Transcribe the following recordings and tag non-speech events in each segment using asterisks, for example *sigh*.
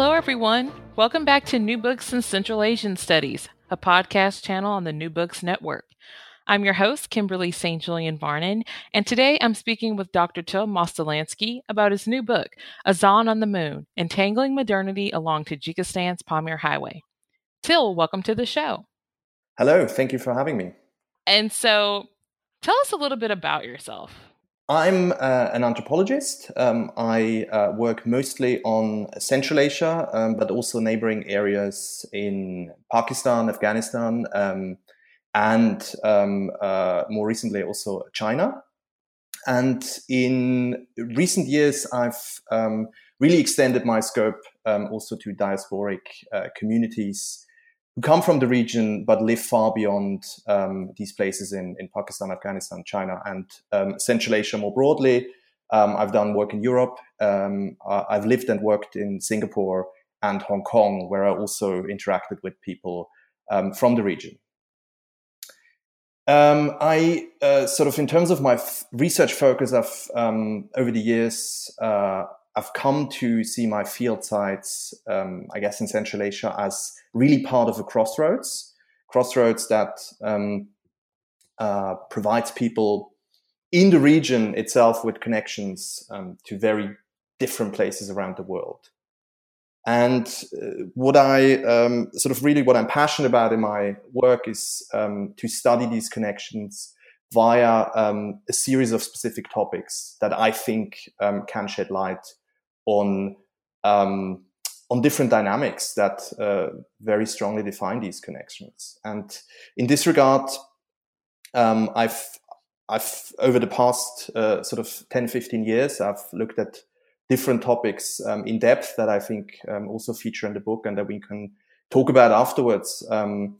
Hello, everyone. Welcome back to New Books in Central Asian Studies, a podcast channel on the New Books Network. I'm your host, Kimberly St. Julian Varnon, and today I'm speaking with Dr. Till Mostowlansky about his new book, Azan on the Moon Entangling Modernity Along Tajikistan's Pamir Highway. Till, welcome to the show. Hello, thank you for having me. And so, tell us a little bit about yourself. I'm uh, an anthropologist. Um, I uh, work mostly on Central Asia, um, but also neighboring areas in Pakistan, Afghanistan, um, and um, uh, more recently also China. And in recent years, I've um, really extended my scope um, also to diasporic uh, communities who come from the region but live far beyond um, these places in, in Pakistan, Afghanistan, China, and um, Central Asia more broadly. Um, I've done work in Europe. Um, I've lived and worked in Singapore and Hong Kong, where I also interacted with people um, from the region. Um, I uh, sort of, in terms of my f- research focus, I've over the years uh, I've come to see my field sites, um, I guess, in Central Asia as really part of a crossroads, crossroads that um, uh, provides people in the region itself with connections um, to very different places around the world. And uh, what I um, sort of really what I'm passionate about in my work is um, to study these connections via um, a series of specific topics that I think um, can shed light on um, on different dynamics that uh, very strongly define these connections. And in this regard, um, I've I've over the past uh, sort of 10, 15 years, I've looked at different topics um, in depth that I think um, also feature in the book and that we can talk about afterwards um,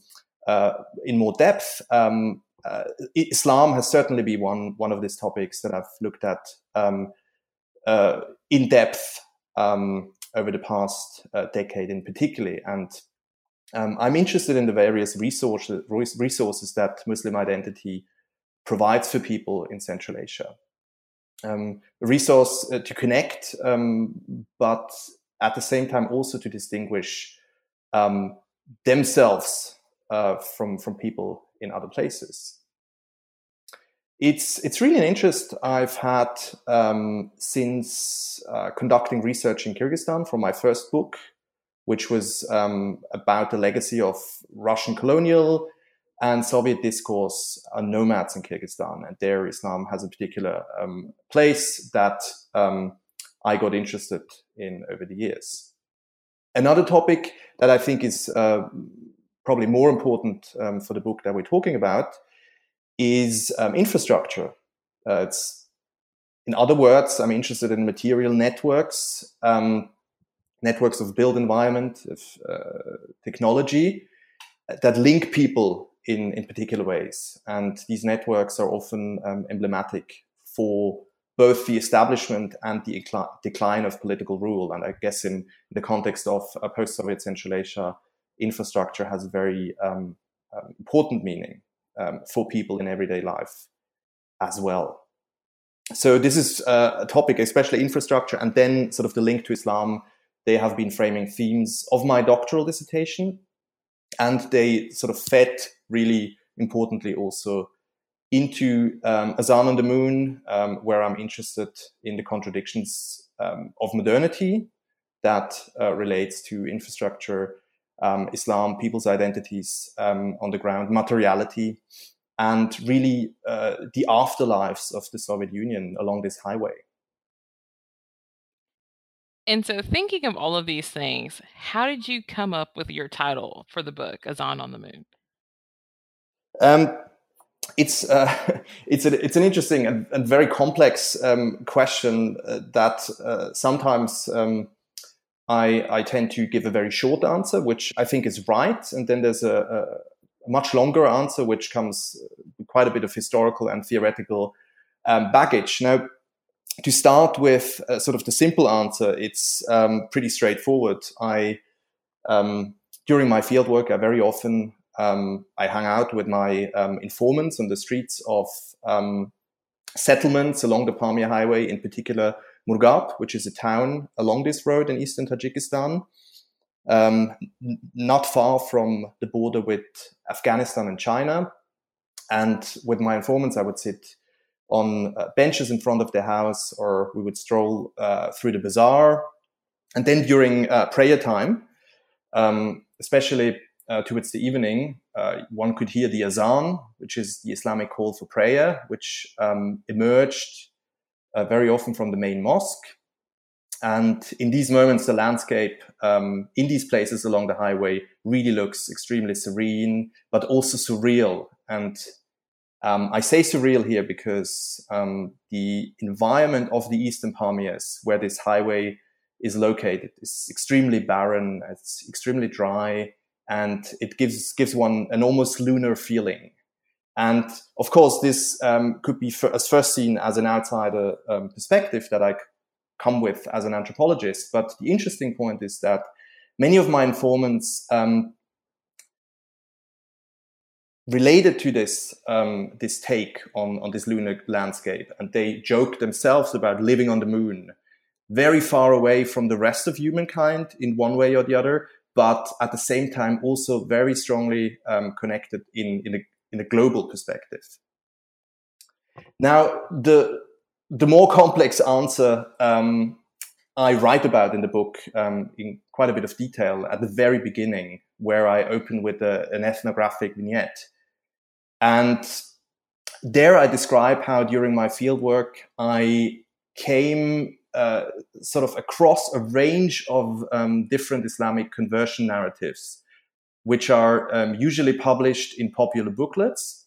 uh, in more depth. Um, uh, Islam has certainly been one one of these topics that I've looked at um, uh, in depth um, over the past uh, decade in particular. And um, I'm interested in the various resources, resources that Muslim identity provides for people in Central Asia. Um, a resource uh, to connect, um, but at the same time also to distinguish um, themselves uh, from from people in other places it's it's really an interest I've had um, since uh, conducting research in Kyrgyzstan for my first book, which was um, about the legacy of Russian colonial and Soviet discourse on nomads in Kyrgyzstan, and there Islam has a particular um, place that um, I got interested in over the years. Another topic that I think is uh, probably more important um, for the book that we're talking about is um, infrastructure. Uh, it's, in other words, I'm interested in material networks, um, networks of built environment, of uh, technology that link people in, in particular ways. And these networks are often um, emblematic for both the establishment and the decline of political rule. And I guess in the context of uh, post-Soviet Central Asia, infrastructure has a very um, um, important meaning um, for people in everyday life as well. So this is uh, a topic, especially infrastructure, and then sort of the link to Islam. They have been framing themes of my doctoral dissertation, and they sort of fed really importantly also into um, Azan on the Moon, um, where I'm interested in the contradictions um, of modernity that uh, relates to infrastructure, um, Islam, people's identities um, on the ground, materiality, and really uh, the afterlives of the Soviet Union along this highway. And so, thinking of all of these things, how did you come up with your title for the book, Azan on the Moon? Um, it's uh, *laughs* it's a, it's an interesting and, and very complex um, question uh, that uh, sometimes um, I I tend to give a very short answer, which I think is right, and then there's a, a much longer answer which comes with quite a bit of historical and theoretical um, baggage. Now, to start with, uh, sort of the simple answer, it's um, pretty straightforward. I um, during my fieldwork, I very often um, I hang out with my um, informants on the streets of um, settlements along the Pamir Highway, in particular Murgab, which is a town along this road in eastern Tajikistan, um, not far from the border with Afghanistan and China. And with my informants, I would sit on uh, benches in front of their house, or we would stroll uh, through the bazaar. And then during uh, prayer time, um, especially uh, towards the evening, uh, one could hear the azan, which is the Islamic call for prayer, which um, emerged uh, very often from the main mosque. And in these moments, the landscape um, in these places along the highway really looks extremely serene, but also surreal. And um, I say surreal here because um, the environment of the Eastern Pamirs, where this highway is located, is extremely barren, it's extremely dry, and it gives gives one an almost lunar feeling. And of course, this um, could be f- as first seen as an outsider um, perspective that I come with as an anthropologist. But the interesting point is that many of my informants um, related to this um, this take on on this lunar landscape, and they joke themselves about living on the moon, very far away from the rest of humankind in one way or the other, but at the same time also very strongly um, connected in, in, a, in a global perspective. Now, the, the more complex answer um, I write about in the book um, in quite a bit of detail at the very beginning, where I open with a, an ethnographic vignette. And there I describe how during my fieldwork I came uh, sort of across a range of um, different Islamic conversion narratives, which are um, usually published in popular booklets.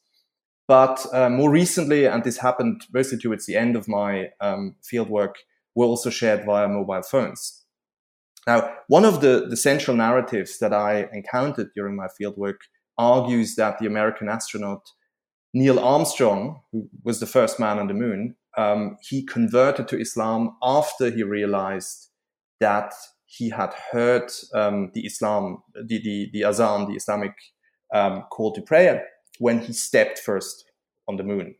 But uh, more recently, and this happened mostly towards the end of my um, fieldwork, were also shared via mobile phones. Now, one of the, the central narratives that I encountered during my fieldwork argues that the American astronaut Neil Armstrong, who was the first man on the moon, um, he converted to Islam after he realized that he had heard um, the Islam, the, the, the Azan, the Islamic um, call to prayer, when he stepped first on the moon.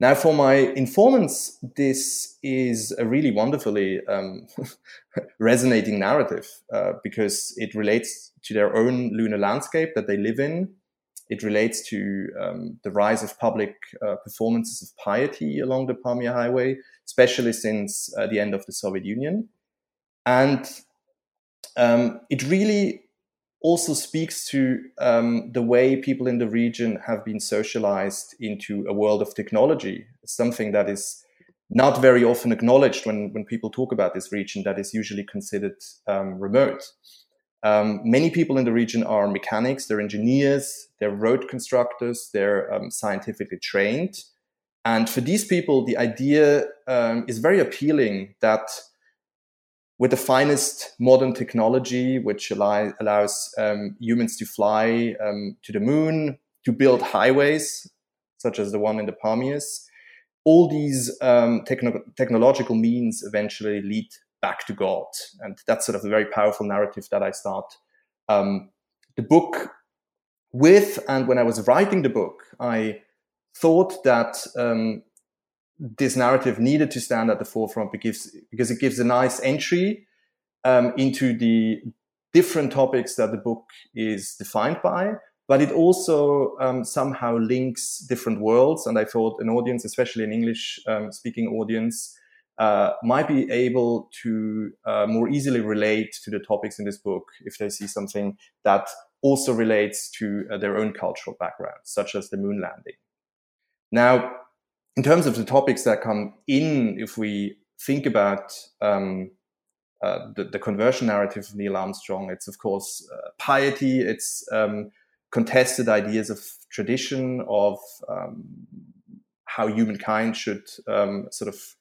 Now, for my informants, this is a really wonderfully um, *laughs* resonating narrative uh, because it relates to their own lunar landscape that they live in. It relates to um, the rise of public uh, performances of piety along the Pamir Highway, especially since uh, the end of the Soviet Union. And um, it really also speaks to um, the way people in the region have been socialized into a world of technology, something that is not very often acknowledged when, when people talk about this region that is usually considered um, remote. Um, many people in the region are mechanics, they're engineers, they're road constructors, they're um, scientifically trained. And for these people, the idea um, is very appealing that with the finest modern technology, which allow, allows um, humans to fly um, to the moon, to build highways, such as the one in the Pamirs, all these um, techno- technological means eventually lead back to God. And that's sort of a very powerful narrative that I start um, the book with. And when I was writing the book, I thought that um, this narrative needed to stand at the forefront because, because it gives a nice entry um, into the different topics that the book is defined by, but it also um, somehow links different worlds. And I thought an audience, especially an English um, speaking audience, uh, might be able to uh, more easily relate to the topics in this book if they see something that also relates to uh, their own cultural background, such as the moon landing. Now, in terms of the topics that come in, if we think about um, uh, the, the, conversion narrative of Neil Armstrong, it's of course uh, piety, it's um, contested ideas of tradition, of um, how humankind should um, sort of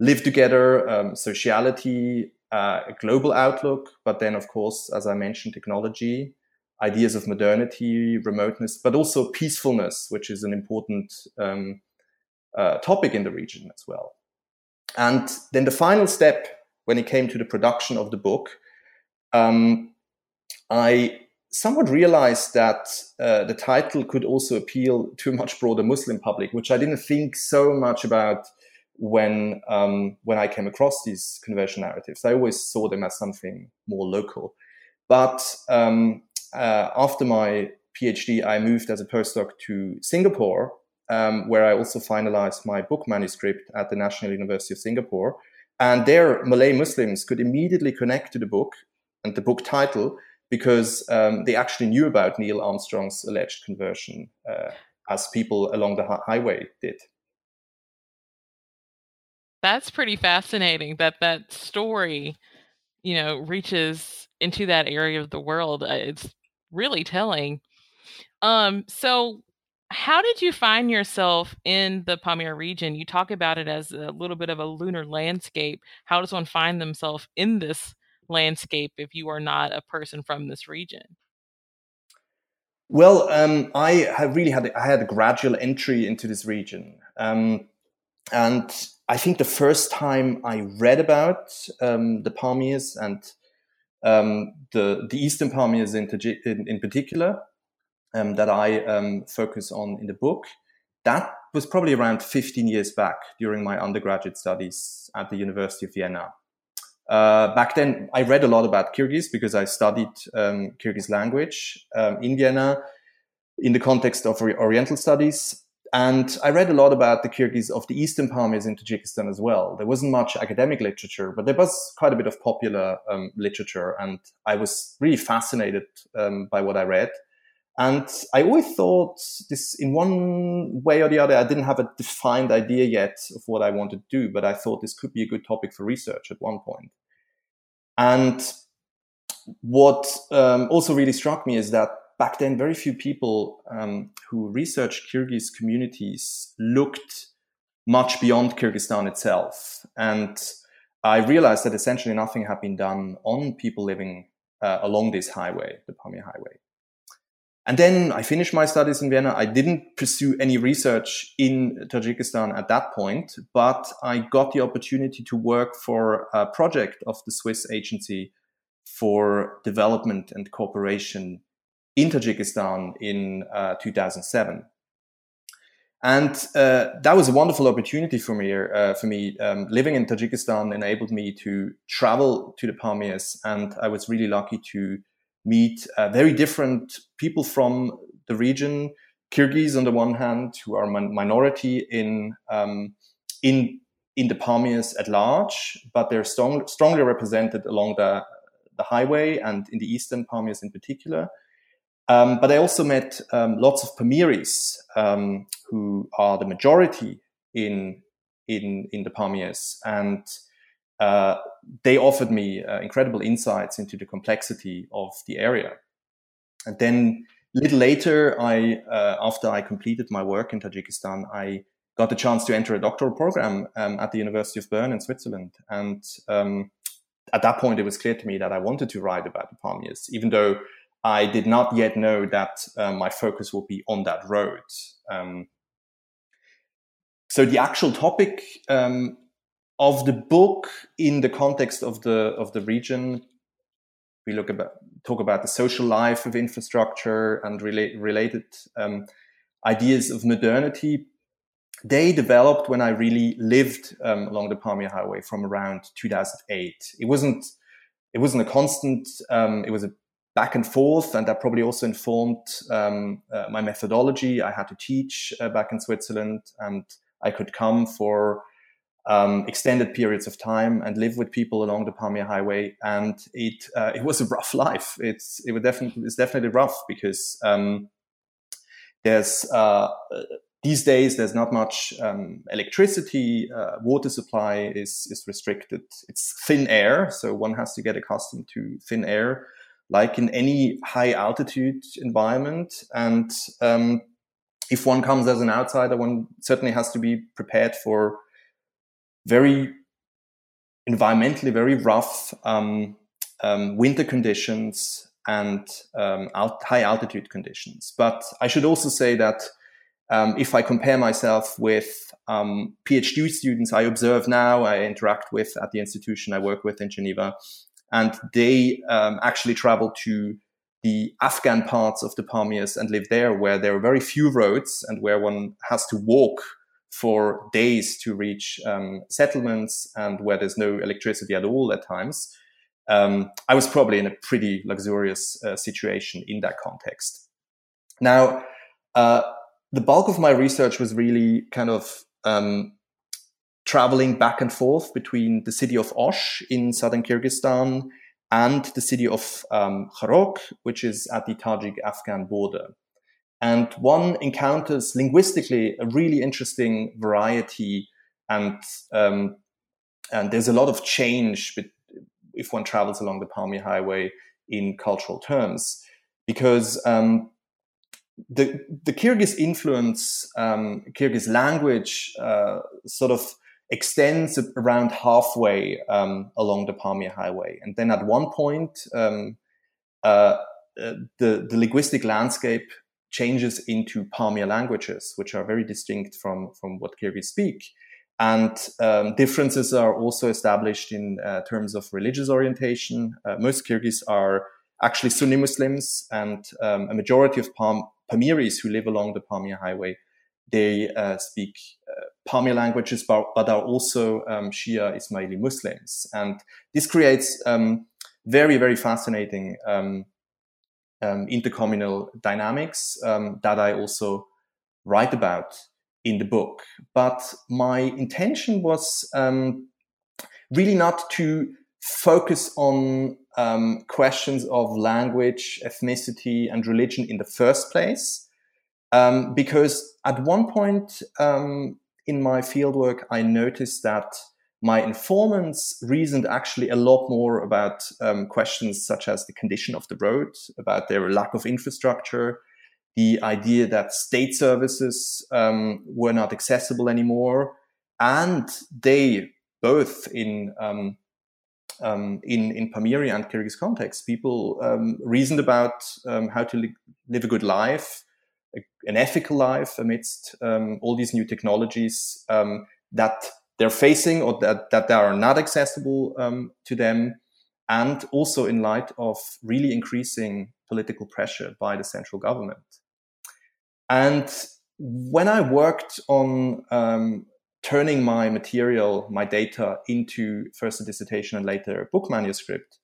live together, um, sociality, uh, a global outlook, but then, of course, as I mentioned, technology, ideas of modernity, remoteness, but also peacefulness, which is an important um, uh, topic in the region as well. And then the final step, when it came to the production of the book, um, I somewhat realized that uh, the title could also appeal to a much broader Muslim public, which I didn't think so much about when um, when I came across these conversion narratives. I always saw them as something more local. But um, uh, after my PhD, I moved as a postdoc to Singapore, um, where I also finalized my book manuscript at the National University of Singapore. And there, Malay Muslims could immediately connect to the book and the book title because um, they actually knew about Neil Armstrong's alleged conversion, uh, as people along the highway did. That's pretty fascinating that that story you know reaches into that area of the world. Uh, it's really telling. Um so how did you find yourself in the Pamir region? You talk about it as a little bit of a lunar landscape. How does one find themselves in this landscape if you are not a person from this region? Well, um, I have really had I had a gradual entry into this region, um, and I think the first time I read about um, the Pamirs and um, the the Eastern Pamirs in, in, in particular um, that I um, focus on in the book, that was probably around 15 years back during my undergraduate studies at the University of Vienna. Uh, back then, I read a lot about Kyrgyz because I studied um, Kyrgyz language um, in Vienna in the context of Oriental studies. And I read a lot about the Kyrgyz of the Eastern Pamirs in Tajikistan as well. There wasn't much academic literature, but there was quite a bit of popular um, literature. And I was really fascinated um, by what I read. And I always thought this, in one way or the other, I didn't have a defined idea yet of what I wanted to do, but I thought this could be a good topic for research at one point. And what um, also really struck me is that back then, very few people um, who researched Kyrgyz communities looked much beyond Kyrgyzstan itself. And I realized that essentially nothing had been done on people living uh, along this highway, the Pamir Highway. And then I finished my studies in Vienna. I didn't pursue any research in Tajikistan at that point, but I got the opportunity to work for a project of the Swiss Agency for Development and Cooperation in Tajikistan in uh, 2007. And uh, that was a wonderful opportunity for me. Uh, for me, um, living in Tajikistan enabled me to travel to the Pamirs, and I was really lucky to meet uh, very different people from the region. Kyrgyz, on the one hand, who are min- minority in um, in in the Pamirs at large, but they're strong, strongly represented along the the highway and in the eastern Pamirs in particular. Um, but I also met um, lots of Pamiris um, who are the majority in in in the Pamirs, and uh, they offered me uh, incredible insights into the complexity of the area. And then a little later, I uh, after I completed my work in Tajikistan, I got the chance to enter a doctoral program um, at the University of Bern in Switzerland, and um, at that point, it was clear to me that I wanted to write about the Pamirs, even though I did not yet know that uh, my focus would be on that road. Um, so the actual topic um, of the book in the context of the of the region, we look about talk about the social life of infrastructure and relate, related um, ideas of modernity. They developed when I really lived um, along the Pamir Highway from around 2008. It wasn't it wasn't a constant. Um, it was a back and forth, and that probably also informed um, uh, my methodology. I had to teach uh, back in Switzerland, and I could come for um, extended periods of time and live with people along the Pamir Highway. And it uh, it was a rough life. It's it was definitely it's definitely rough because um, there's uh, these days there's not much um, electricity. Uh, water supply is is restricted. It's thin air, so one has to get accustomed to thin air like in any high altitude environment. And um, if one comes as an outsider, one certainly has to be prepared for very environmentally very rough um, um, winter conditions and um, alt- high altitude conditions. But I should also say that um, if I compare myself with um, PhD students I observe now, I interact with at the institution I work with in Geneva, and they um, actually travel to the Afghan parts of the Pamirs and live there, where there are very few roads and where one has to walk for days to reach um, settlements and where there's no electricity at all at times. Um, I was probably in a pretty luxurious uh, situation in that context. Now, uh, the bulk of my research was really kind of um, traveling back and forth between the city of Osh in southern Kyrgyzstan and the city of um, Khorog, which is at the Tajik Afghan border. And one encounters linguistically a really interesting variety, and, um, and there's a lot of change if one travels along the Pamir Highway in cultural terms, because um, the the Kyrgyz influence, um, Kyrgyz language, uh, sort of extends around halfway um, along the Pamir Highway. And then at one point, um, uh, uh, the, the linguistic landscape changes into Pamir languages, which are very distinct from, from what Kyrgyz speak. And um, differences are also established in uh, terms of religious orientation. Uh, most Kyrgyz are actually Sunni Muslims, and um, a majority of Pam- Pamiris who live along the Pamir Highway they uh, speak uh, Pamir languages, but, but are also um, Shia Ismaili Muslims. And this creates um, very, very fascinating um, um intercommunal dynamics um, that I also write about in the book. But my intention was um, really not to focus on questions of language, ethnicity, and religion in the first place um, because at one point um, in my fieldwork, I noticed that my informants reasoned actually a lot more about um, questions such as the condition of the road, about their lack of infrastructure, the idea that state services um, were not accessible anymore, and they both in um, um, in in Pamiri and Kyrgyz context, people um, reasoned about um, how to li- live a good life, an ethical life amidst all these new technologies that they're facing or that, that they are not accessible um, to them. And also in light of really increasing political pressure by the central government. And when I worked on um, turning my material, my data into first a dissertation and later a book manuscript,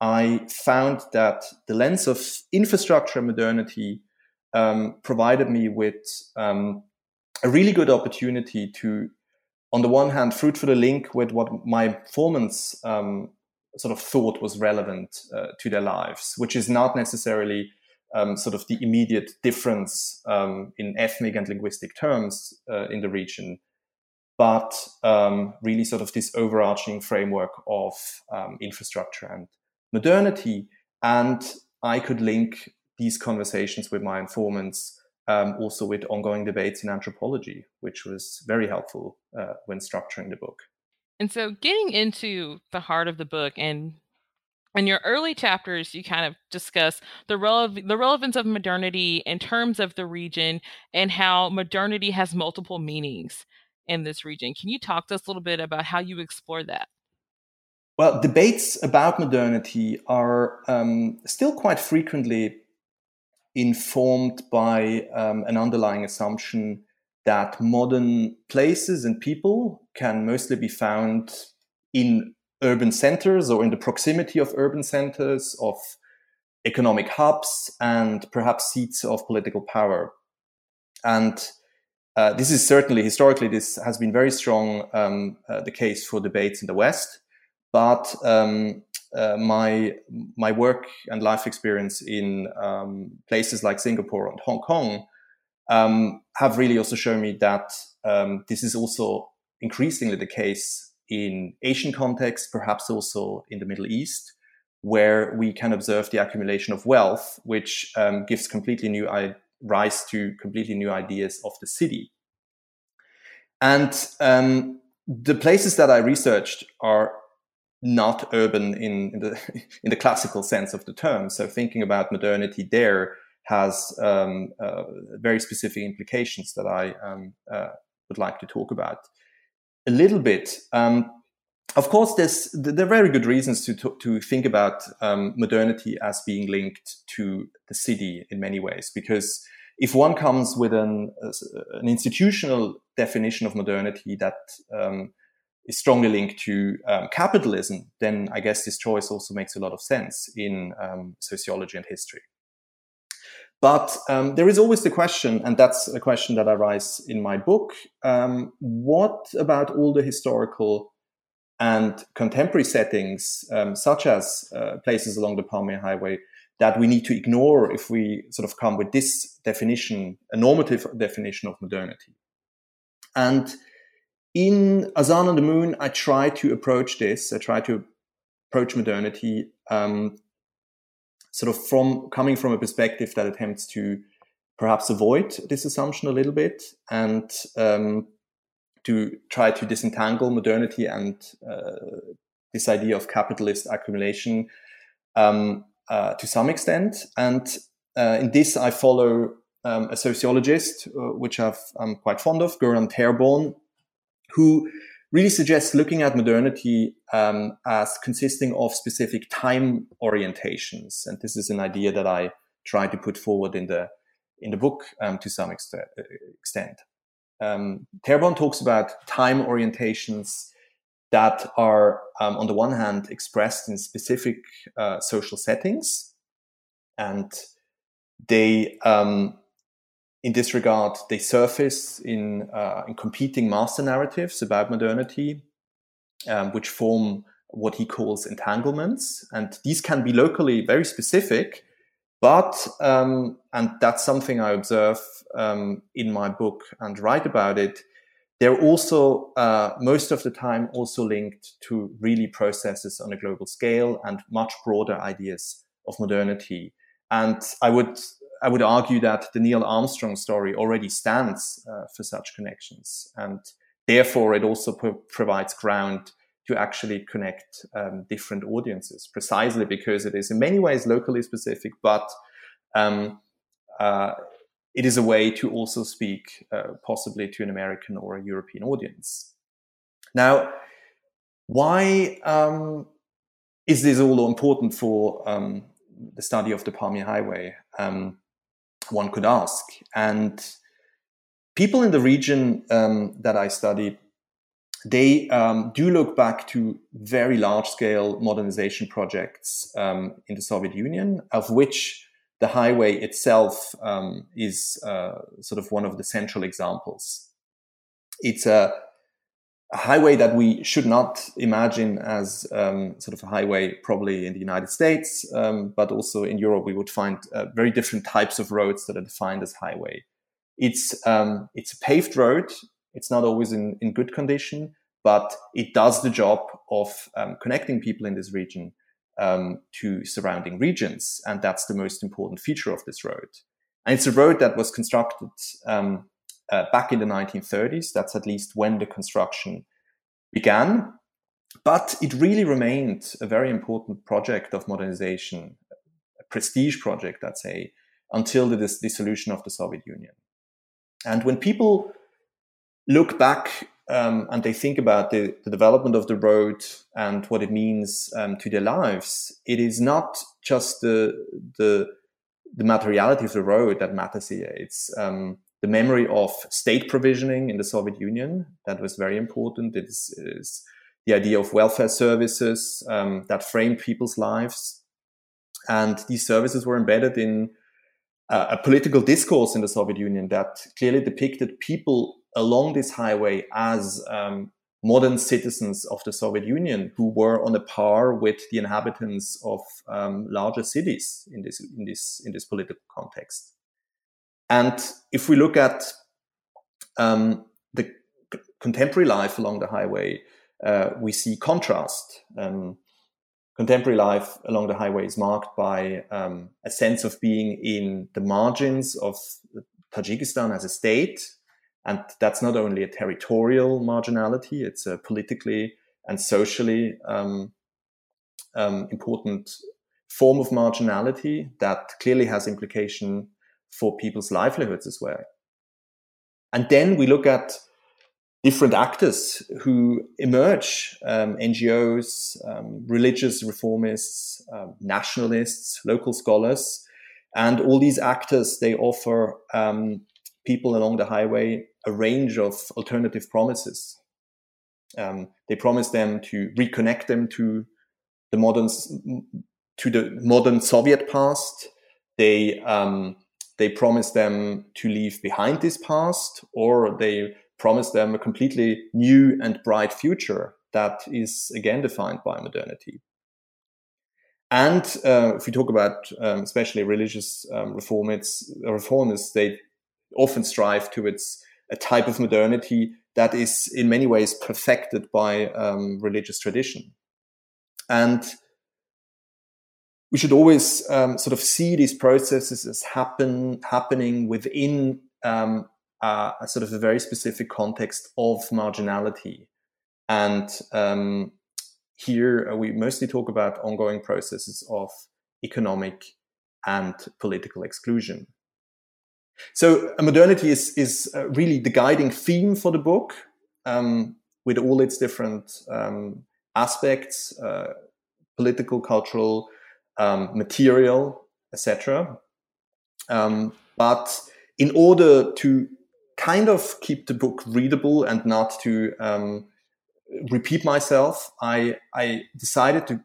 I found that the lens of infrastructure modernity um, provided me with um, a really good opportunity to, on the one hand, fruitfully link with what my informants um, sort of thought was relevant uh, to their lives, which is not necessarily um, sort of the immediate difference um, in ethnic and linguistic terms uh, in the region, but um, really sort of this overarching framework of infrastructure and modernity. And I could link these conversations with my informants, um, also with ongoing debates in anthropology, which was very helpful uh, when structuring the book. And so, getting into the heart of the book and in your early chapters, you kind of discuss the, rele- the relevance of modernity in terms of the region and how modernity has multiple meanings. in this region. Can you talk to us a little bit about how you explore that? Well, debates about modernity are um, still quite frequently informed by um, an underlying assumption that modern places and people can mostly be found in urban centers or in the proximity of urban centers, of economic hubs, and perhaps seats of political power. And uh, this is certainly historically this has been very strong um, uh, the case for debates in the West, but um, uh, my my work and life experience in um, places like Singapore and Hong Kong um, have really also shown me that um, this is also increasingly the case in Asian contexts, perhaps also in the Middle East, where we can observe the accumulation of wealth, which um, gives completely new I- rise to completely new ideas of the city. And um, the places that I researched are not urban in, in, the *laughs* in the classical sense of the term. So thinking about modernity there has um, uh, very specific implications that I um, uh, would like to talk about a little bit. Um, of course, there's, there are very good reasons to, to, to think about um, modernity as being linked to the city in many ways, because if one comes with an, an institutional definition of modernity that um, is strongly linked to um, capitalism, then I guess this choice also makes a lot of sense in um, sociology and history. But um, there is always the question, and that's a question that I raise in my book um, what about all the historical and contemporary settings, um, such as uh, places along the Pamir Highway, that we need to ignore if we sort of come with this definition, a normative definition of modernity? And in Azan on the Moon, I try to approach this, I try to approach modernity um, sort of from coming from a perspective that attempts to perhaps avoid this assumption a little bit and um, to try to disentangle modernity and uh, this idea of capitalist accumulation um, uh, to some extent. And uh, in this, I follow um, a sociologist, uh, which i am quite fond of, Göran Therborn, who really suggests looking at modernity um, as consisting of specific time orientations. And this is an idea that I try to put forward in the in the book um, to some extent. Um, talks about time orientations that are, um, on the one hand, expressed in specific uh, social settings, and they um, in this regard, they surface in, uh, in competing master narratives about modernity, um, which form what he calls entanglements. And these can be locally very specific, but, um, and that's something I observe um, in my book and write about it, they're also, uh, most of the time, also linked to really processes on a global scale and much broader ideas of modernity. And I would I would argue that the Neil Armstrong story already stands uh, for such connections, and therefore it also pro- provides ground to actually connect um, different audiences, precisely because it is in many ways locally specific, but um, uh, it is a way to also speak uh, possibly to an American or a European audience. Now, why um, is this all important for um, the study of the Pamir Highway? Um, one could ask. And people in the region um, that I study, they um, do look back to very large scale modernization projects um, in the Soviet Union, of which the highway itself um, is uh, sort of one of the central examples. It's a a highway that we should not imagine as um, sort of a highway probably in the United States, um, but also in Europe, we would find uh, very different types of roads that are defined as highway. It's um, it's a paved road. It's not always in, in good condition, but it does the job of um, connecting people in this region um, to surrounding regions, and that's the most important feature of this road. And it's a road that was constructed um, uh, back in the 1930s. That's at least when the construction began. But it really remained a very important project of modernization, a prestige project, I'd say, until the dis- dissolution of the Soviet Union. And when people look back um, and they think about the, the, development of the road and what it means um, to their lives, it is not just the the the materiality of the road that matters here. It's um, the memory of state provisioning in the Soviet Union that was very important. It is, it is the idea of welfare services um, that framed people's lives, and these services were embedded in uh, a political discourse in the Soviet Union that clearly depicted people along this highway as um, modern citizens of the Soviet Union who were on a par with the inhabitants of um, larger cities in this in this in this political context. And if we look at um, the c- contemporary life along the highway, uh, we see contrast. Um, contemporary life along the highway is marked by um, a sense of being in the margins of Tajikistan as a state, and that's not only a territorial marginality, it's a politically and socially um, um, important form of marginality that clearly has implication for people's livelihoods as well. And then we look at different actors who emerge um, NGOs, um, religious reformists, um, nationalists, local scholars. And all these actors, they offer um, people along the highway a range of alternative promises. Um, they promise them to reconnect them to the modern to the modern Soviet past. They um, they promise them to leave behind this past, or they promise them a completely new and bright future that is again defined by modernity. And uh, if we talk about um, especially religious um, reformists, reformists, they often strive towards a type of modernity that is in many ways perfected by um, religious tradition. And we should always um, sort of see these processes as happen happening within um, a, a, sort of a very specific context of marginality. And um, here uh, we mostly talk about ongoing processes of economic and political exclusion. So modernity is is uh, really the guiding theme for the book, um, with all its different um, aspects, uh, political, cultural, um, material, etc. Um, but in order to kind of keep the book readable and not to um, repeat myself, I, I decided to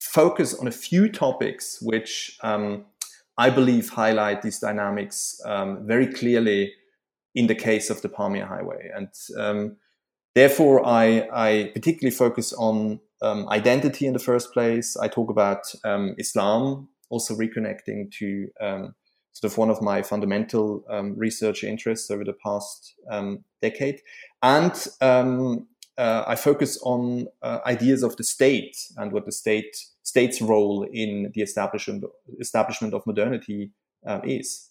focus on a few topics which um, I believe highlight these dynamics um, very clearly in the case of the Pamir Highway. And um, therefore, I, I, particularly focus on um, identity in the first place. I talk about um, Islam, also reconnecting to um, sort of one of my fundamental um, research interests over the past decade. And uh, I focus on uh, ideas of the state and what the state state's role in the establishment establishment of modernity um, is.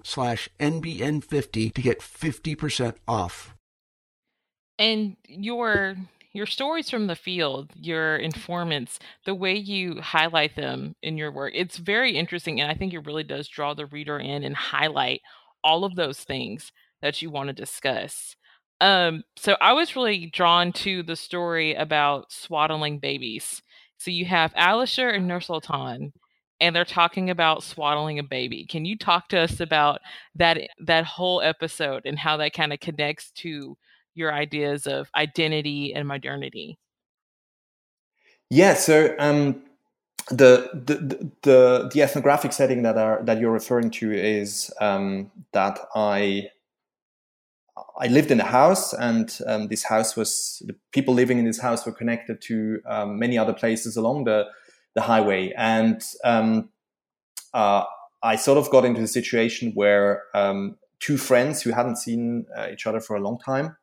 slash NBN50 to get 50% off. And your your stories from the field, your informants, the way you highlight them in your work, it's very interesting. And I think it really does draw the reader in and highlight all of those things that you want to discuss. Um, so I was really drawn to the story about swaddling babies. So you have Alisher and Nursultan, and they're talking about swaddling a baby. Can you talk to us about that that whole episode and how that kind of connects to your ideas of identity and modernity? Yeah, so um, the, the the the ethnographic setting that are that you're referring to is um, that I I lived in a house, and um, this house was the people living in this house were connected to um, many other places along the the highway, and um, uh, I sort of got into a situation where um, two friends who hadn't seen uh, each other for a long time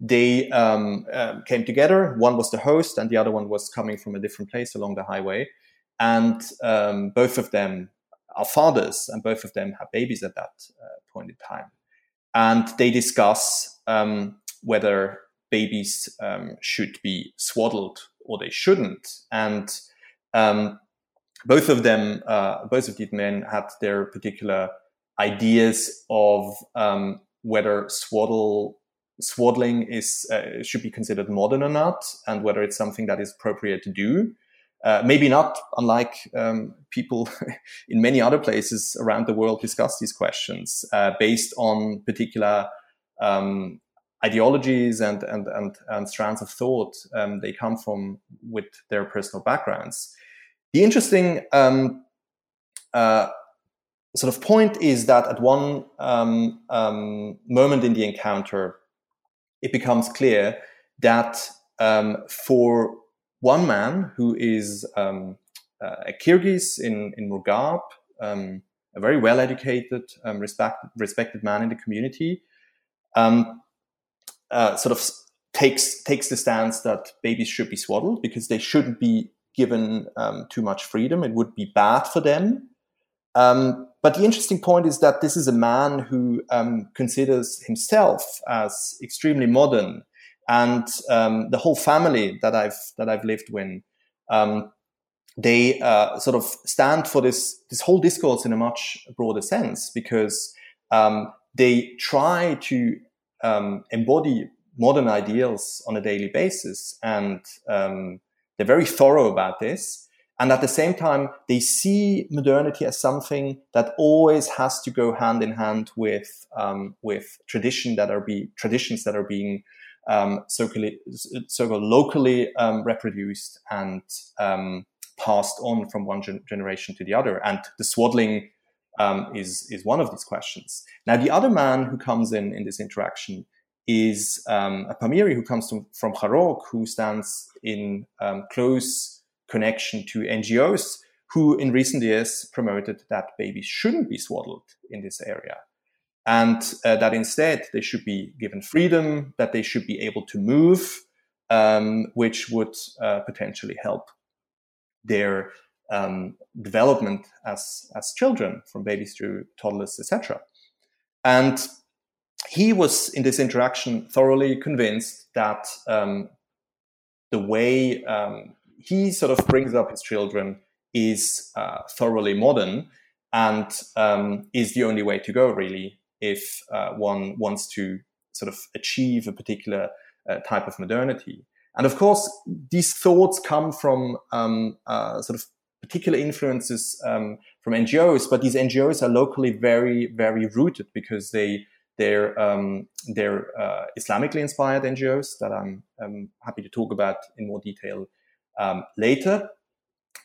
they um, uh, came together. One was the host, and the other one was coming from a different place along the highway. And um, both of them are fathers, and both of them have babies at that uh, point in time. And they discuss um, whether babies um, should be swaddled or they shouldn't. And um, both of them, uh, both of these men had their particular ideas of um, whether swaddle swaddling is uh, should be considered modern or not, and whether it's something that is appropriate to do. Uh, maybe not, unlike um, people *laughs* in many other places around the world discuss these questions uh, based on particular um, ideologies and, and, and, and, strands of thought um, they come from with their personal backgrounds. The interesting um, uh, sort of point is that at one um, um, moment in the encounter, it becomes clear that um, for one man who is um, uh, a Kyrgyz in, in Murgab, um, a very well educated, respect, respected man in the community, uh, sort of takes, takes the stance that babies should be swaddled because they shouldn't be given um, too much freedom. It would be bad for them. Um, but the interesting point is that this is a man who um, considers himself as extremely modern, and um, the whole family that I've that I've lived with, um, they uh, sort of stand for this this whole discourse in a much broader sense because um, they try to embody modern ideals on a daily basis, and um, they're very thorough about this. And at the same time, they see modernity as something that always has to go hand in hand with um, with tradition that are be traditions that are being um, so called locally um, reproduced and um, passed on from one gen- generation to the other. And the swaddling um, is is one of these questions. Now, the other man who comes in in this interaction is um, a Pamiri who comes from, from Khorog, who stands in close connection to NGOs who in recent years promoted that babies shouldn't be swaddled in this area and uh, that instead they should be given freedom, that they should be able to move, um, which would uh, potentially help their um, development as as children, from babies through toddlers, etc. And he was in this interaction thoroughly convinced that um, the way um, he sort of brings up his children is uh, thoroughly modern and um, is the only way to go, really, if uh, one wants to sort of achieve a particular uh, type of modernity. And of course, these thoughts come from um, uh, sort of particular influences um, from NGOs, but these NGOs are locally very, very rooted because they they're um, they're uh, Islamically inspired NGOs that I'm, I'm happy to talk about in more detail um, later.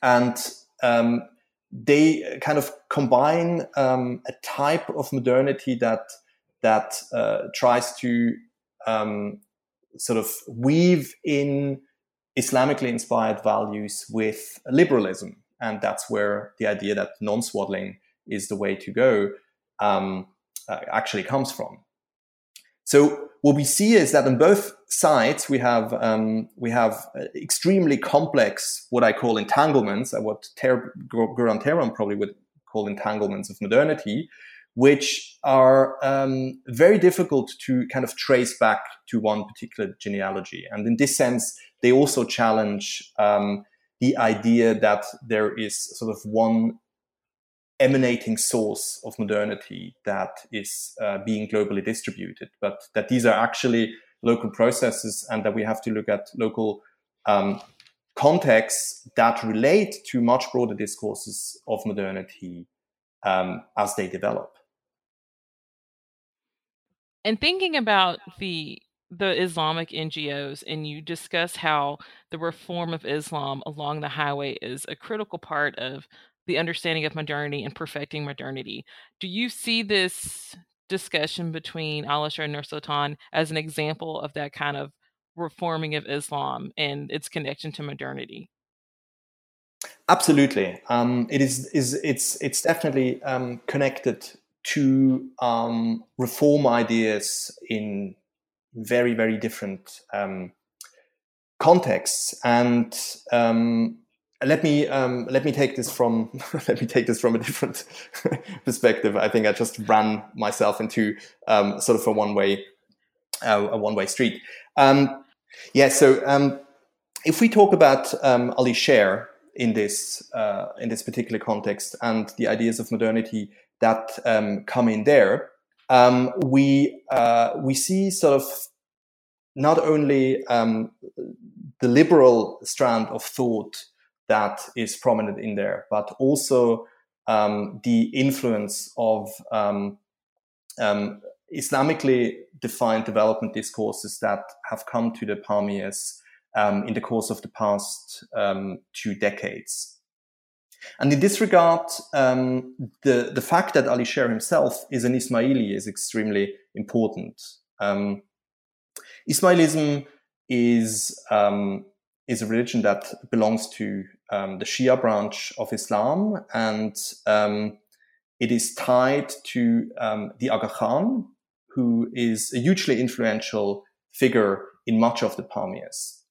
And um, they kind of combine um, a type of modernity that that uh, tries to um, sort of weave in Islamically inspired values with liberalism, and that's where the idea that non-swaddling is the way to go um, uh, actually comes from. So what we see is that on both sides we have um, we have extremely complex what I call entanglements, uh, what Ter- Göran Therborn probably would call entanglements of modernity, which are um, very difficult to kind of trace back to one particular genealogy. And in this sense, they also challenge um, the idea that there is sort of one emanating source of modernity that is uh, being globally distributed, but that these are actually local processes and that we have to look at local um, contexts that relate to much broader discourses of modernity um, as they develop. And thinking about the the Islamic NGOs, and you discuss how the reform of Islam along the highway is a critical part of the understanding of modernity and perfecting modernity. Do you see this discussion between Alisher and Nursultan as an example of that kind of reforming of Islam and its connection to modernity? Absolutely, um, it is. Is it's it's definitely um, connected to um, reform ideas in very very different um, contexts, and um, let me um, let me take this from *laughs* let me take this from a different *laughs* perspective. I think I just ran myself into sort of a one way uh, a one way street. yeah, so if we talk about Ali Sher in this uh, in this particular context and the ideas of modernity that um, come in there, um, we uh, we see sort of not only um, the liberal strand of thought that is prominent in there, but also um, the influence of um, um, Islamically defined development discourses that have come to the Pamirs um, in the course of the past um, two decades. And in this regard, um, the, the fact that Ali Sher himself is an Ismaili is extremely important. Um, Ismailism is, um, is a religion that belongs to um, the Shia branch of Islam, and it is tied to the Aga Khan, who is a hugely influential figure in much of the Pamirs.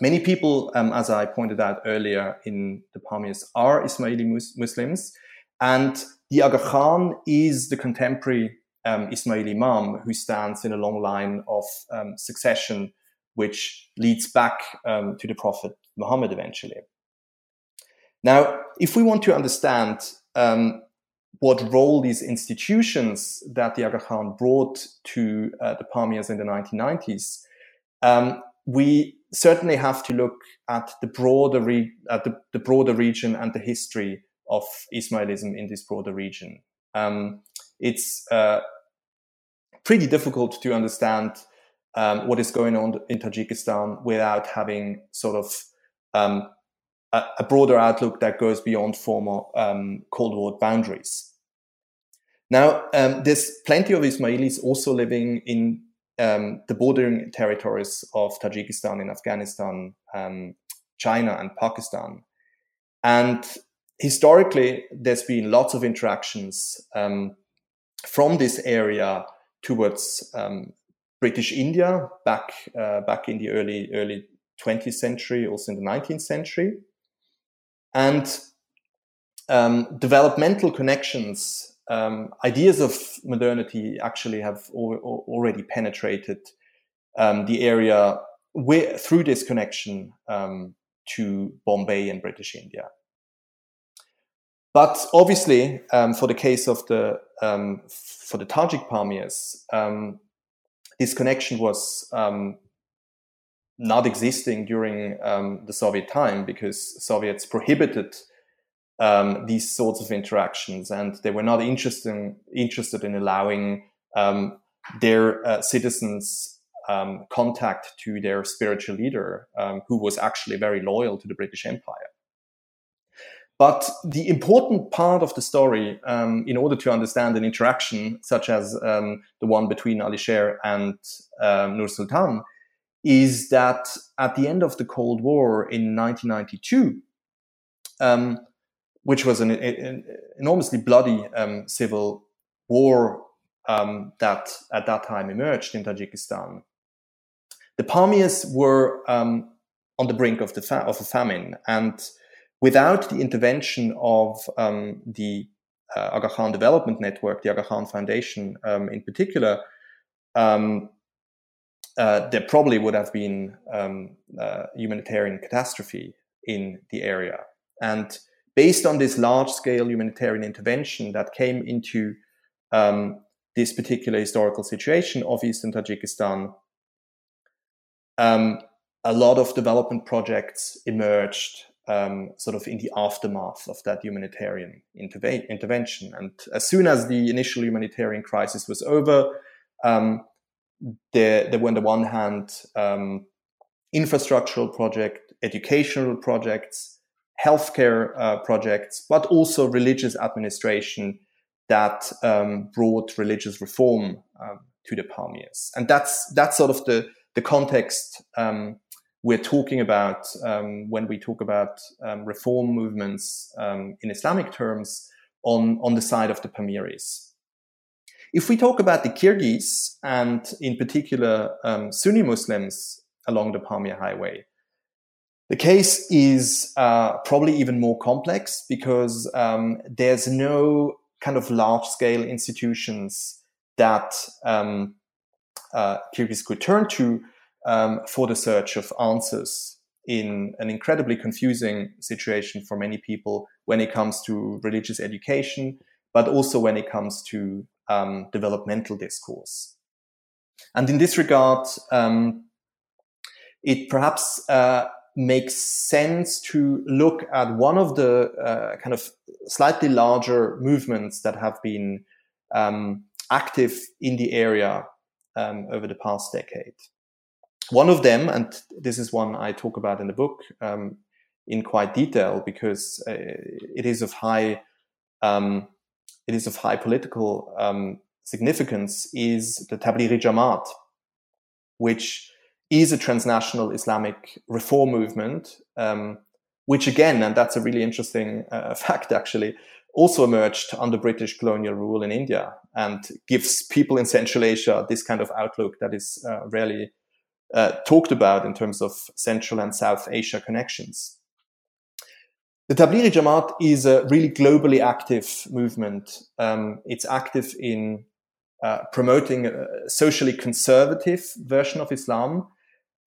Many people, um, as I pointed out earlier in the Pamirs, are Ismaili mus- Muslims. And the Aga Khan is the contemporary um, Ismaili Imam who stands in a long line of um, succession, which leads back um, to the Prophet Muhammad eventually. Now, if we want to understand um, what role these institutions that the Aga Khan brought to uh, the Pamirs in the 1990s, um, we certainly have to look at the broader re- at the, the, broader region and the history of Ismailism in this broader region. Um, it's uh, pretty difficult to understand um, what is going on in Tajikistan without having sort of um, a, a, broader outlook that goes beyond former um, Cold War boundaries. Now, um, there's plenty of Ismailis also living in um, the bordering territories of Tajikistan in Afghanistan, um, China and Pakistan. And historically, there's been lots of interactions from this area towards um, British India back uh, back in the early early 20th century, also in the 19th century, and um, developmental connections um, ideas of modernity actually have al- already penetrated um, the area through this connection um, to Bombay and British India. But obviously, um, for the case of the um, for the Tajik Pamirs, um, this connection was not existing during the Soviet time because Soviets prohibited um, these sorts of interactions, and they were not interested interested in allowing um, their uh, citizens um, contact to their spiritual leader, um, who was actually very loyal to the British Empire. But the important part of the story, um, in order to understand an interaction such as um, the one between Ali Sher and Nur Sultan, is that at the end of the Cold War in 1992, um, which was an, an enormously bloody um, civil war um, that at that time emerged in Tajikistan. The Pamirs were um, on the brink of, the fa- of a famine, and without the intervention of um, the uh, Aga Khan Development Network, the Aga Khan Foundation um, in particular, um, uh, there probably would have been um, uh, humanitarian catastrophe in the area. And based on this large scale humanitarian intervention that came into um, this particular historical situation of Eastern Tajikistan, um, a lot of development projects emerged um, sort of in the aftermath of that humanitarian interve- intervention. And as soon as the initial humanitarian crisis was over, um, there, there were on the one hand um, infrastructural projects, educational projects, healthcare uh, projects, but also religious administration that um, brought religious reform um, to the Pamirs. And that's that's sort of the the context um, we're talking about um, when we talk about um, reform movements um, in Islamic terms on on the side of the Pamiris. If we talk about the Kyrgyz and in particular Sunni Muslims along the Pamir Highway, the case is uh, probably even more complex because um, there's no kind of large scale institutions that um, uh, Kyrgyz could turn to um, for the search of answers in an incredibly confusing situation for many people when it comes to religious education, but also when it comes to um, developmental discourse. And in this regard, um, it perhaps uh, makes sense to look at one of the uh, kind of slightly larger movements that have been um, active in the area um, over the past decade. One of them, and this is one I talk about in the book um, in quite detail because uh, it is of high um, it is of high political um, significance, is the Tablighi Jamaat, which is a transnational Islamic reform movement, um, which again, and that's a really interesting uh, *laughs* fact actually, also emerged under British colonial rule in India and gives people in Central Asia this kind of outlook that is uh, rarely uh, talked about in terms of Central and South Asia connections. The Tablighi Jamaat is a really globally active movement. Um, it's active in uh, promoting a socially conservative version of Islam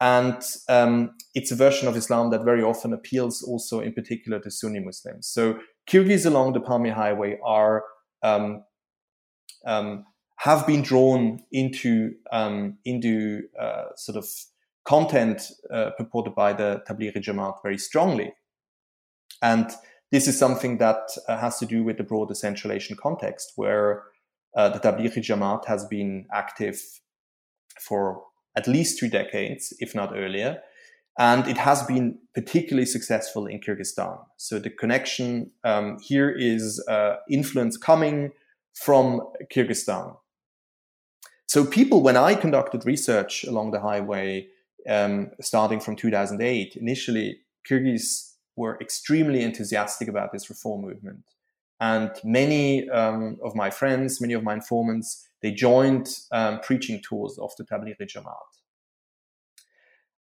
and um, it's a version of Islam that very often appeals also in particular to Sunni Muslims. So Kyrgyz along the Pamir Highway are um, um, have been drawn into um, into uh, sort of content uh, purported by the Tablighi Jamaat very strongly, and this is something that uh, has to do with the broader Central Asian context, where uh, the Tablighi Jamaat has been active for at least two decades, if not earlier. And it has been particularly successful in Kyrgyzstan. So the connection um, here is uh, influence coming from Kyrgyzstan. So people, when I conducted research along the highway, um, starting from 2008, initially Kyrgyz were extremely enthusiastic about this reform movement. And many um, of my friends, many of my informants, they joined um, preaching tours of the Tablighi Jamaat.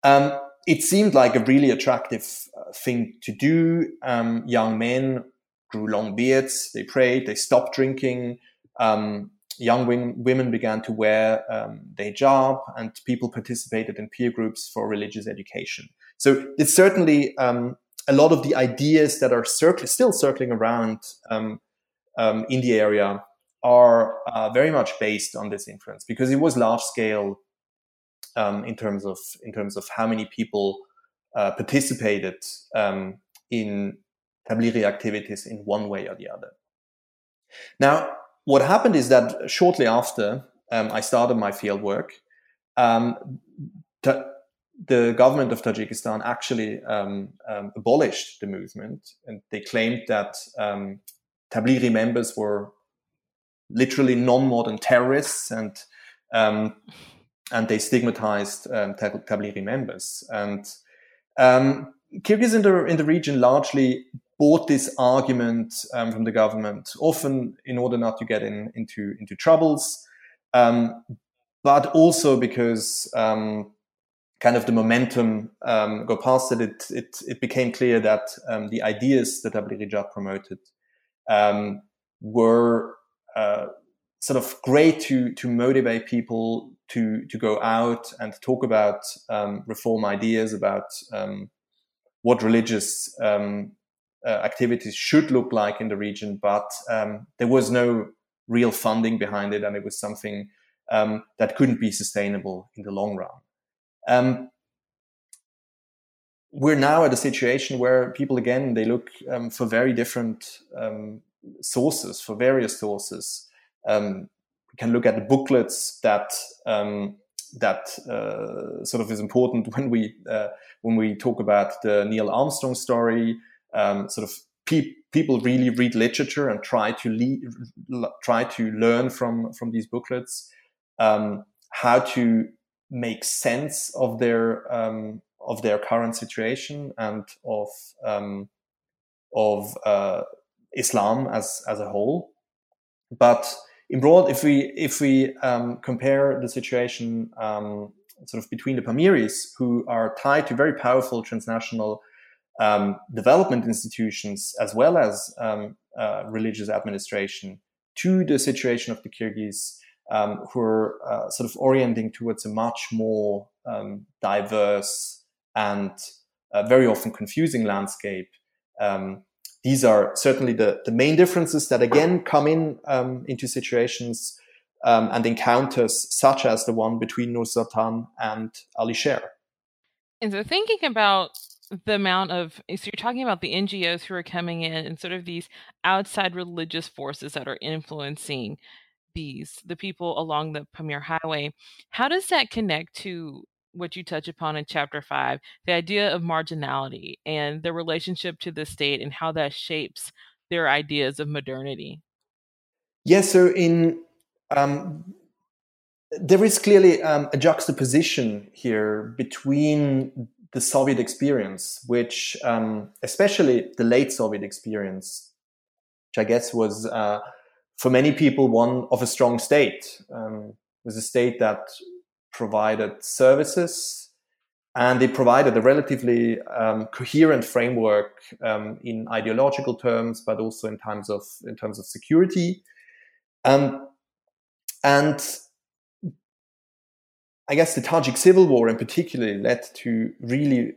Um, it seemed like a really attractive uh, thing to do. Um, young men grew long beards, they prayed, they stopped drinking. Um, young women began to wear um, the hijab, and people participated in peer groups for religious education. So it's certainly um, a lot of the ideas that are still circling around um, um, in the area are uh, very much based on this influence because it was large scale um, in terms of in terms of how many people uh, participated um, in Tablighi activities in one way or the other. Now, what happened is that shortly after um, I started my field work, um, the government of Tajikistan actually um, um, abolished the movement, and they claimed that um, Tablighi members were literally non-modern terrorists, and um, and they stigmatized Tablighi members. And Kyrgyz in the in the region largely bought this argument um, from the government, often in order not to get in, into into troubles, um, but also because um, kind of the momentum um, got past it, it, it, it became clear that um, the ideas that Jamaat promoted um, were uh, sort of great to to motivate people to to go out and talk about reform ideas about what religious um, activities should look like in the region, but um, there was no real funding behind it, and it was something um, that couldn't be sustainable in the long run. Um, we're now at a situation where people again they look for very different sources, for various sources. Um, can look at the booklets that um, that uh, sort of is important *laughs* when we uh, when we talk about the Neil Armstrong story. Um, sort of pe- people really read literature and try to le- try to learn from from these booklets um, how to make sense of their um, of their current situation and of um, of uh, Islam as as a whole. But in broad, if we if we um, compare the situation um, sort of between the Pamiris, who are tied to very powerful transnational um, development institutions as well as um, uh, religious administration, to the situation of the Kyrgyz, um, who are uh, sort of orienting towards a much more um, diverse and uh, very often confusing landscape. Um, these are certainly the, the main differences that again come in um, into situations and encounters such as the one between Nur Sultan and Ali Sher. And so thinking about the amount of so you're talking about the NGOs who are coming in and sort of these outside religious forces that are influencing these the people along the Pamir Highway. How does that connect to what you touch upon in chapter five, the idea of marginality and the relationship to the state and how that shapes their ideas of modernity. Yes, yeah, so in um, there is clearly um, a juxtaposition here between the Soviet experience, which um, especially the late Soviet experience, which I guess was uh, for many people one of a strong state, um, was a state that provided services and they provided a relatively um, coherent framework um, in ideological terms, but also in terms of in terms of security. Um, and I guess the Tajik civil war in particular led to really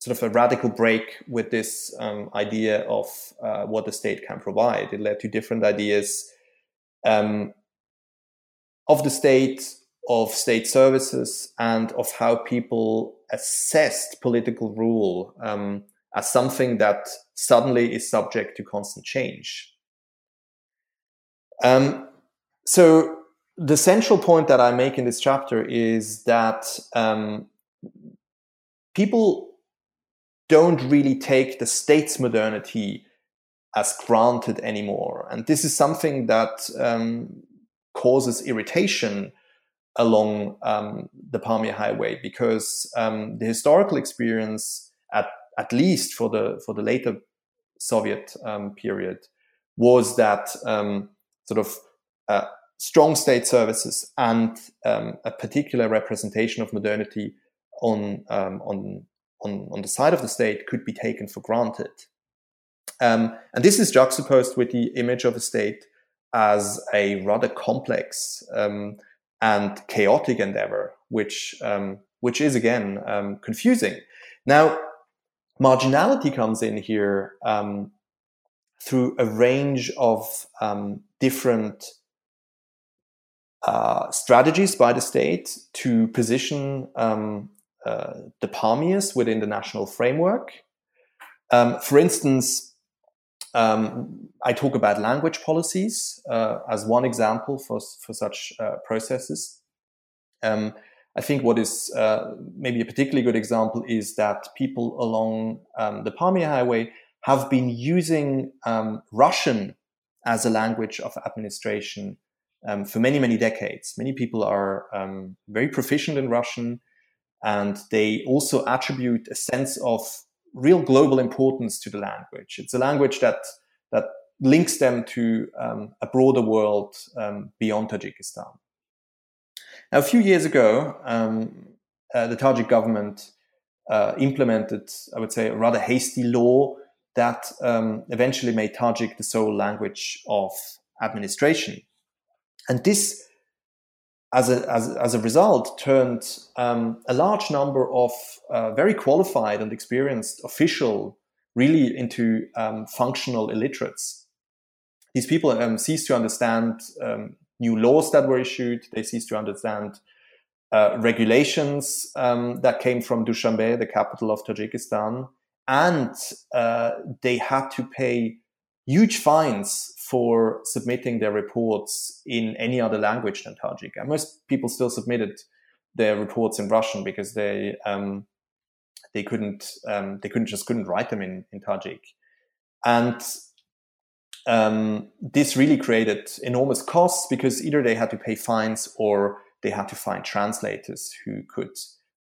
sort of a radical break with this um, idea of uh, what the state can provide. It led to different ideas um, of the state, of state services and of how people assessed political rule um, as something that suddenly is subject to constant change. Um, so the central point that I make in this chapter is that um, people don't really take the state's modernity as granted anymore, and this is something that um, causes irritation along um, the Pamir Highway because um, the historical experience, at at least for the for the later Soviet um, period, was that um, sort of uh, strong state services and um, a particular representation of modernity on um, on on on the side of the state could be taken for granted. and this is juxtaposed with the image of a state as a rather complex um, and chaotic endeavor, which um, which is again um, confusing. Now, marginality comes in here um, through a range of um, different uh, strategies by the state to position um, uh, the Pamirs within the national framework. Um, for instance, um, I talk about language policies uh, as one example for, for such uh, processes. Um, I think what is uh, maybe a particularly good example is that people along um, the Pamir Highway have been using um, Russian as a language of administration um, for many, many decades. Many people are um, very proficient in Russian and they also attribute a sense of real global importance to the language. It's a language that that links them to um, a broader world um, beyond Tajikistan. Now, a few years ago, um, uh, the Tajik government uh, implemented, I would say, a rather hasty law that um, eventually made Tajik the sole language of administration. And this as a, as, as a result, turned um, a large number of uh, very qualified and experienced official really into um, functional illiterates. These people um, ceased to understand um, new laws that were issued. They ceased to understand uh, regulations um, that came from Dushanbe, the capital of Tajikistan, and uh, they had to pay huge fines for submitting their reports in any other language than Tajik. And most people still submitted their reports in Russian because they um, they couldn't um, they couldn't just couldn't write them in, in Tajik. And um, this really created enormous costs because either they had to pay fines or they had to find translators who could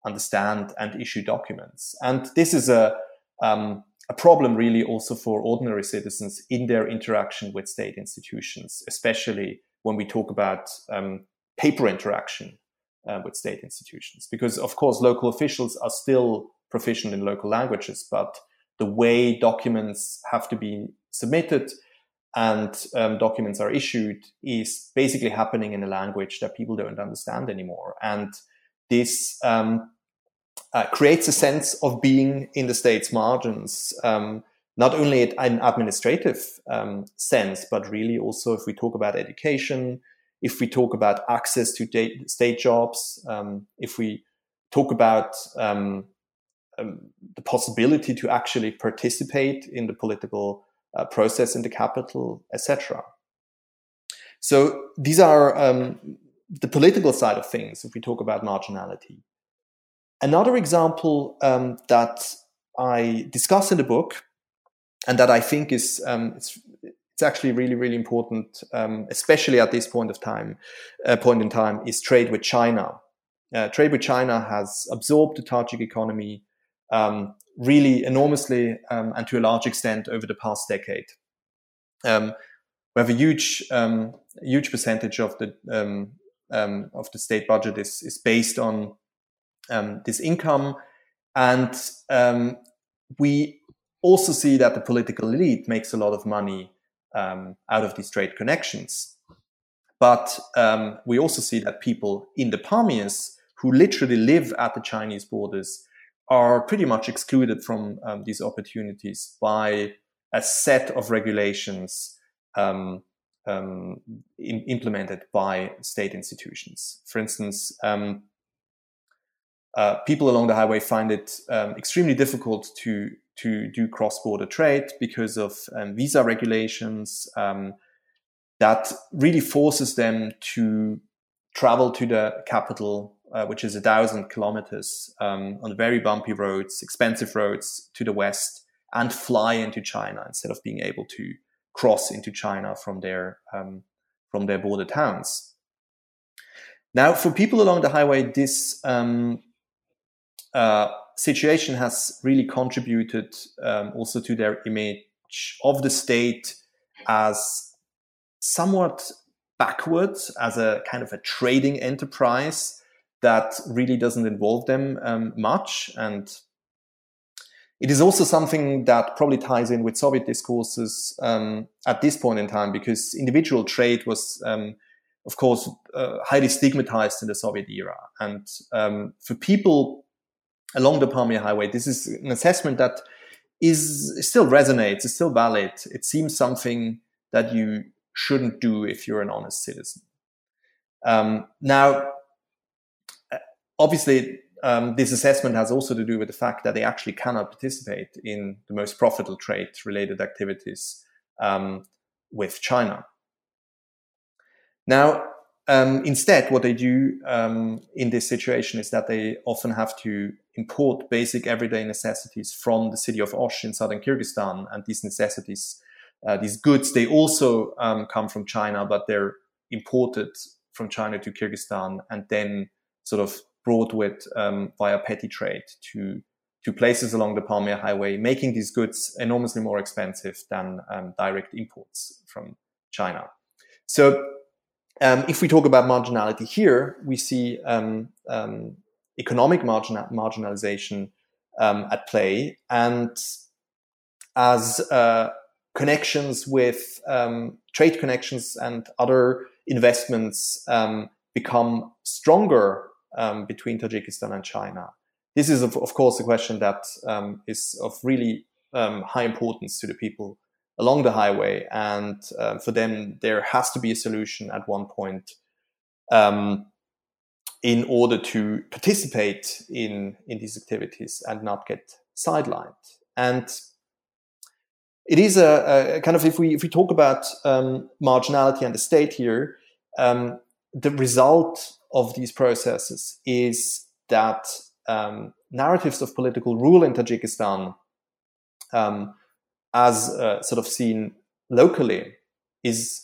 understand and issue documents. And this is a um, a problem really also for ordinary citizens in their interaction with state institutions, especially when we talk about um, paper interaction uh, with state institutions. Because of course, local officials are still proficient in local languages, but the way documents have to be submitted and um, documents are issued is basically happening in a language that people don't understand anymore. And this um, uh, creates a sense of being in the state's margins, um, not only in an administrative um, sense, but really also if we talk about education, if we talk about access to state jobs, um, if we talk about um, um, the possibility to actually participate in the political uh, process in the capital, etc. So these are um, the political side of things if we talk about marginality. Another example um, that I discuss in the book and that I think is um, it's, it's actually really really important, um, especially at this point of time, uh, point in time, is trade with China. Uh, trade with China has absorbed the Tajik economy um, really enormously um, and to a large extent over the past decade. Um, we have a huge, huge percentage of the of the state budget is is based on this income, and we also see that the political elite makes a lot of money out of these trade connections. But we also see that people in the Pamirs who literally live at the Chinese borders are pretty much excluded from um, these opportunities by a set of regulations um, um, in, implemented by state institutions. For instance, um, uh, people along the highway find it um, extremely difficult to to do cross-border trade because of um, visa regulations that really forces them to travel to the capital uh, which is a thousand kilometers um, on very bumpy roads, expensive roads to the west, and fly into China instead of being able to cross into China from their um, from their border towns. Now, for people along the highway, this um, uh, situation has really contributed um, also to their image of the state as somewhat backwards, as a kind of a trading enterprise that really doesn't involve them um, much. And it is also something that probably ties in with Soviet discourses um, at this point in time, because individual trade was, um, of course, uh, highly stigmatized in the Soviet era. And um, for people along the Pamir Highway, this is an assessment that is still resonates, is still valid. It seems something that you shouldn't do if you're an honest citizen. Um, now, obviously, um, this assessment has also to do with the fact that they actually cannot participate in the most profitable trade related activities um, with China. Now, um, instead, what they do um, in this situation is that they often have to import basic everyday necessities from the city of Osh in southern Kyrgyzstan. And these necessities, uh, these goods, they also um, come from China, but they're imported from China to Kyrgyzstan and then sort of brought with um, via petty trade to to places along the Pamir Highway, making these goods enormously more expensive than um, direct imports from China. So, um, if we talk about marginality here, we see um, um, economic margin- marginalization um, at play, and as uh, connections with trade connections and other investments become stronger um, between Tajikistan and China. This is, of, of course, a question that um, is of really um, high importance to the people along the highway. And uh, for them, there has to be a solution at one point um, in order to participate in, in these activities and not get sidelined. And it is a, a, kind of if we if we talk about um, marginality and the state here, um, the result of these processes is that um, narratives of political rule in Tajikistan, um, as uh, sort of seen locally, is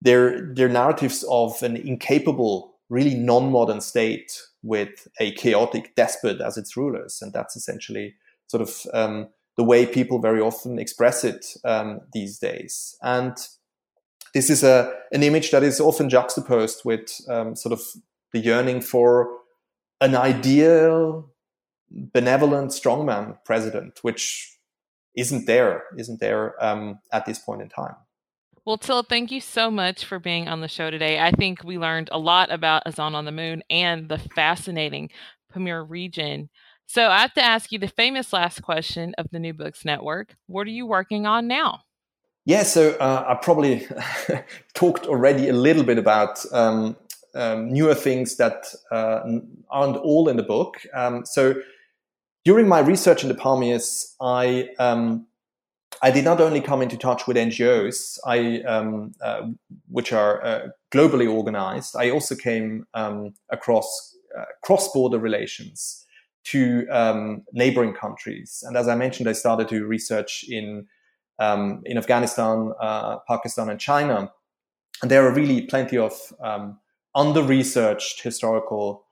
their their narratives of an incapable, really non-modern state with a chaotic despot as its rulers, and that's essentially sort of um, the way people very often express it um, these days. And this is a an image that is often juxtaposed with um, sort of the yearning for an ideal, benevolent strongman president, which isn't there, isn't there um, at this point in time. Well, Till, thank you so much for being on the show today. I think we learned a lot about Azan on the Moon and the fascinating Pamir region. So I have to ask you the famous last question of the New Books Network. What are you working on now? Yeah, so uh, I probably *laughs* talked already a little bit about um, um, newer things that uh, aren't all in the book. Um, so during my research in the Pamirs, I um, I did not only come into touch with NGOs, I, um, uh, which are uh, globally organized. I also came um, across uh, cross-border relations to um, neighboring countries. And as I mentioned, I started to research in um, in Afghanistan, uh, Pakistan, and China. And there are really plenty of um, under-researched historical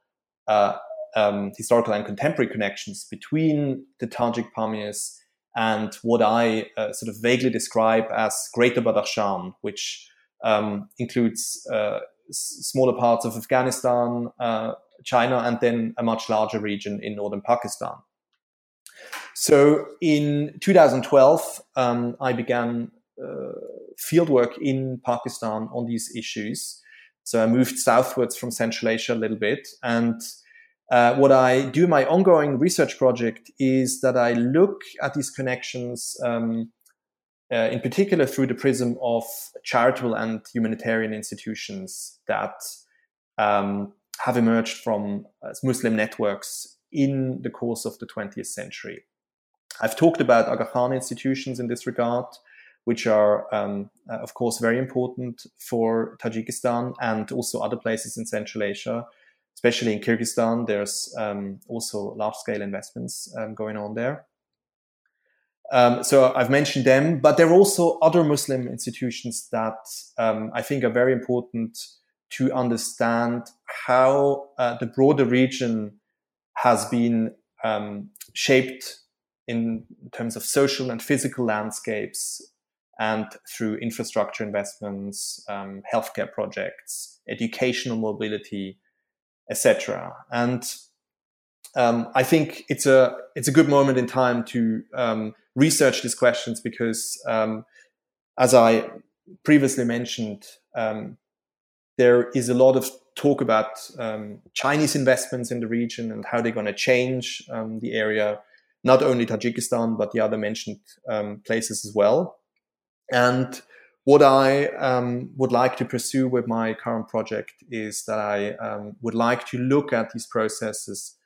uh, um, historical and contemporary connections between the Tajik Pamirs and what I uh, sort of vaguely describe as Greater Badakhshan, which um, includes uh, s- smaller parts of Afghanistan, uh, China, and then a much larger region in northern Pakistan. So in 2012, um, I began uh, fieldwork in Pakistan on these issues. So I moved southwards from Central Asia a little bit. And uh, what I do in my ongoing research project is that I look at these connections um, uh, in particular through the prism of charitable and humanitarian institutions that um, have emerged from uh, Muslim networks in the course of the 20th century. I've talked about Aga Khan institutions in this regard, which are, um, uh, of course, very important for Tajikistan and also other places in Central Asia, especially in Kyrgyzstan. There's um, also large scale investments um, going on there. Um, so I've mentioned them, but there are also other Muslim institutions that um, I think are very important to understand how uh, the broader region has been um, shaped in terms of social and physical landscapes and through infrastructure investments, um, healthcare projects, educational mobility, etc. And um, I think it's a it's a good moment in time to um, research these questions because, um, as I previously mentioned, um, there is a lot of talk about um, Chinese investments in the region and how they're going to change um, the area, not only Tajikistan, but the other mentioned um, places as well. And what I um, would like to pursue with my current project is that I um, would like to look at these processes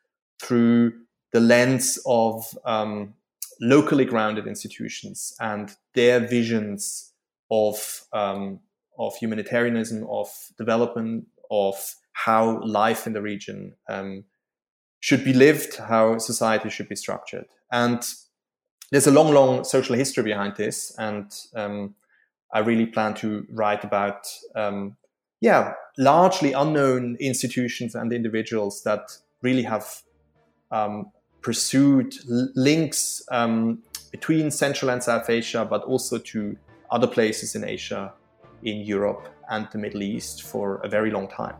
through the lens of um, locally grounded institutions and their visions of of humanitarianism, of development, of how life in the region um, should be lived, how society should be structured. And there's a long, long social history behind this. And um, I really plan to write about, um, yeah, largely unknown institutions and individuals that really have um, pursued links um, between Central and South Asia, but also to other places in Asia in Europe and the Middle East for a very long time.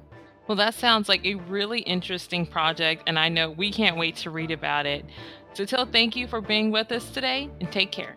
Well, that sounds like a really interesting project, and I know we can't wait to read about it. So, Till, thank you for being with us today, and take care.